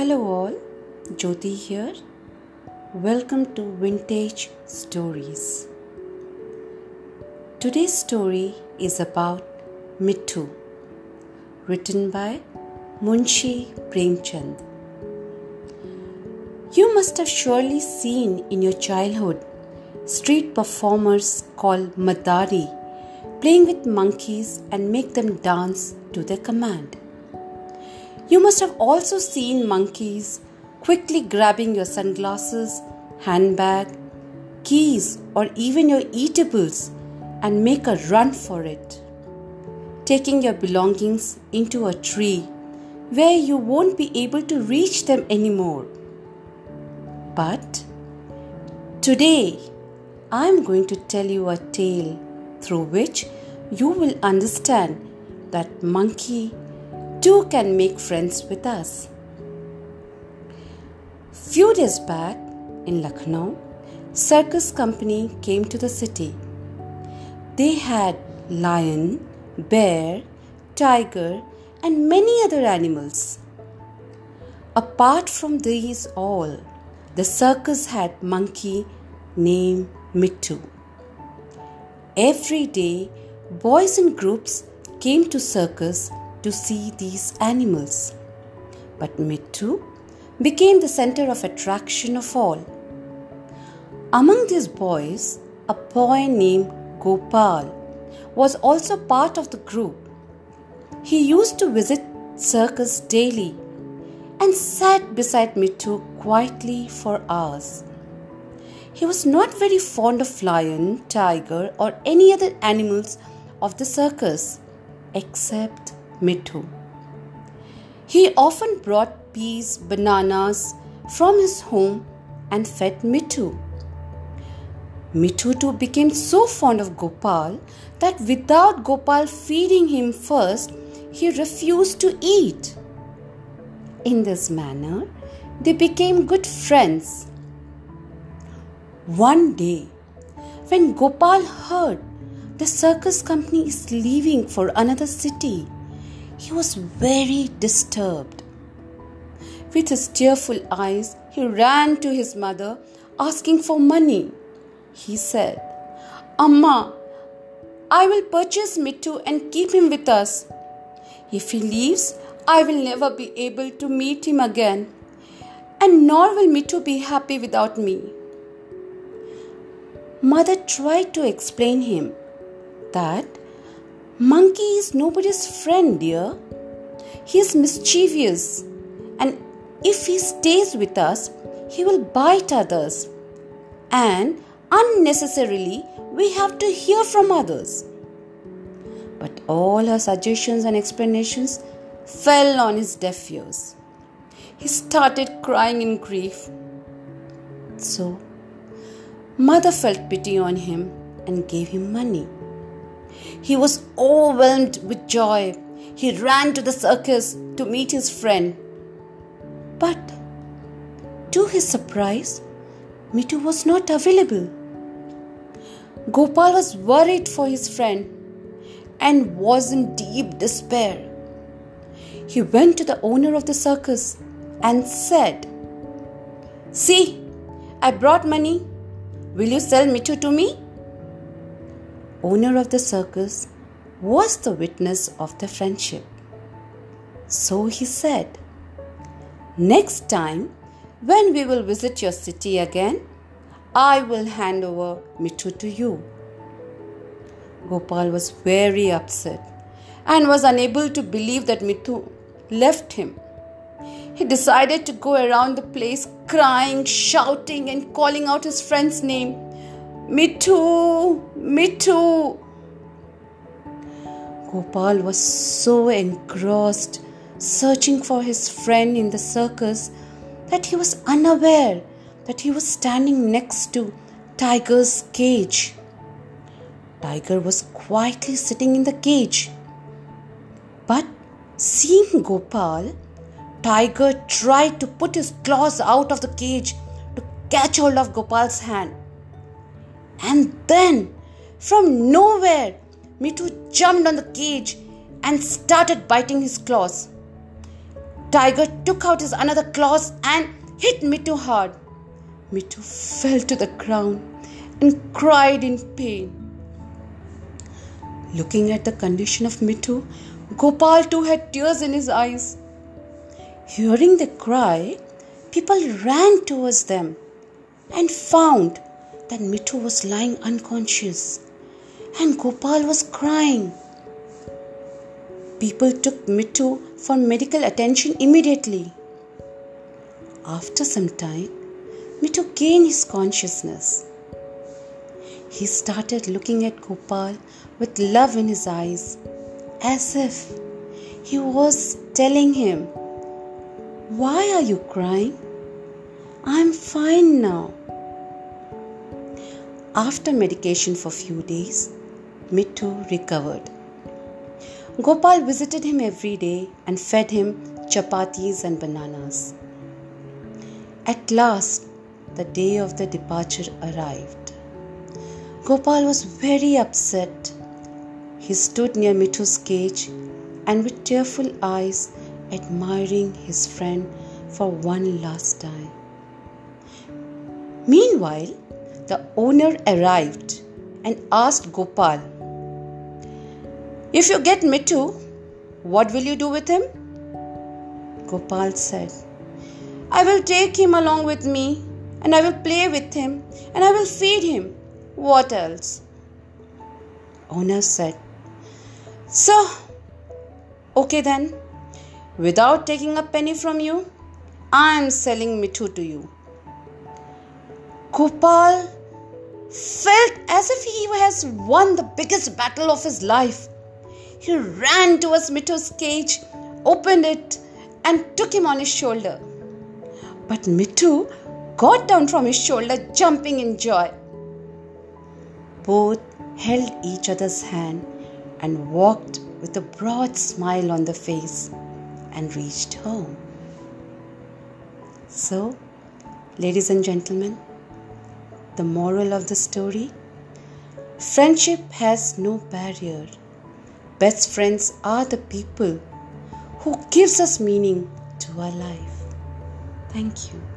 Hello, all. Jyoti here. Welcome to Vintage Stories. Today's story is about Mittu, written by Munshi Premchand. You must have surely seen in your childhood street performers called Madari playing with monkeys and make them dance to their command. You must have also seen monkeys quickly grabbing your sunglasses, handbag, keys, or even your eatables and make a run for it. Taking your belongings into a tree where you won't be able to reach them anymore. But today I'm going to tell you a tale through which you will understand that monkey too can make friends with us. Few days back in Lucknow, circus company came to the city. They had lion, bear, tiger and many other animals. Apart from these all, the circus had monkey named Mittu. Every day, boys in groups came to circus to see these animals. But Mittu became the center of attraction of all. Among these boys, a boy named Gopal was also part of the group. He used to visit circus daily and sat beside Mittu quietly for hours. He was not very fond of lion, tiger, or any other animals of the circus except Mittu. He often brought peas, bananas from his home and fed Mittu. Mittu too became so fond of Gopal that without Gopal feeding him first, he refused to eat. In this manner, they became good friends. One day, when Gopal heard the circus company is leaving for another city, he was very disturbed. With his tearful eyes, he ran to his mother asking for money. He said, Amma, I will purchase Mittu and keep him with us. If he leaves, I will never be able to meet him again, and nor will Mittu be happy without me. Mother tried to explain him that Monkey is nobody's friend, dear. He is mischievous, and if he stays with us, he will bite others. And unnecessarily, we have to hear from others. But all her suggestions and explanations fell on his deaf ears. He started crying in grief. So, mother felt pity on him and gave him money. He was overwhelmed with joy. He ran to the circus to meet his friend. But to his surprise, Mittu was not available. Gopal was worried for his friend and was in deep despair. He went to the owner of the circus and said, See, I brought money. Will you sell Mittu to me? Owner of the circus, was the witness of the friendship. So he said, Next time, when we will visit your city again, I will hand over Mittu to you. Gopal was very upset and was unable to believe that Mittu left him. He decided to go around the place crying, shouting, and calling out his friend's name. Mittu, Mittu. Gopal was so engrossed searching for his friend in the circus that he was unaware that he was standing next to Tiger's cage. Tiger was quietly sitting in the cage. But seeing Gopal, Tiger tried to put his claws out of the cage to catch hold of Gopal's hand. And then, from nowhere, Mittu jumped on the cage and started biting his claws. Tiger took out his another claws and hit Mittu hard. Mittu fell to the ground and cried in pain. Looking at the condition of Mittu, Gopal too had tears in his eyes. Hearing the cry, people ran towards them and found that Mittu was lying unconscious and Gopal was crying. People took Mittu for medical attention immediately. After some time, Mittu gained his consciousness. He started looking at Gopal with love in his eyes, as if he was telling him, Why are you crying? I'm fine now. After medication for few days, Mittu recovered. Gopal visited him every day and fed him chapatis and bananas. At last, the day of the departure arrived. Gopal was very upset. He stood near Mittu's cage and with tearful eyes admiring his friend for one last time. Meanwhile, the owner arrived and asked Gopal if you get Mittu, what will you do with him? Gopal said, I will take him along with me and I will play with him and I will feed him. What else? Owner said, So, okay then, without taking a penny from you, I am selling Mittu to you. Gopal felt as if he has won the biggest battle of his life. He ran towards Mittu's cage, opened it, and took him on his shoulder. But Mittu got down from his shoulder, jumping in joy. Both held each other's hand and walked with a broad smile on the face and reached home. So, ladies and gentlemen, the moral of the story friendship has no barrier Best friends are the people who gives us meaning to our life. Thank you.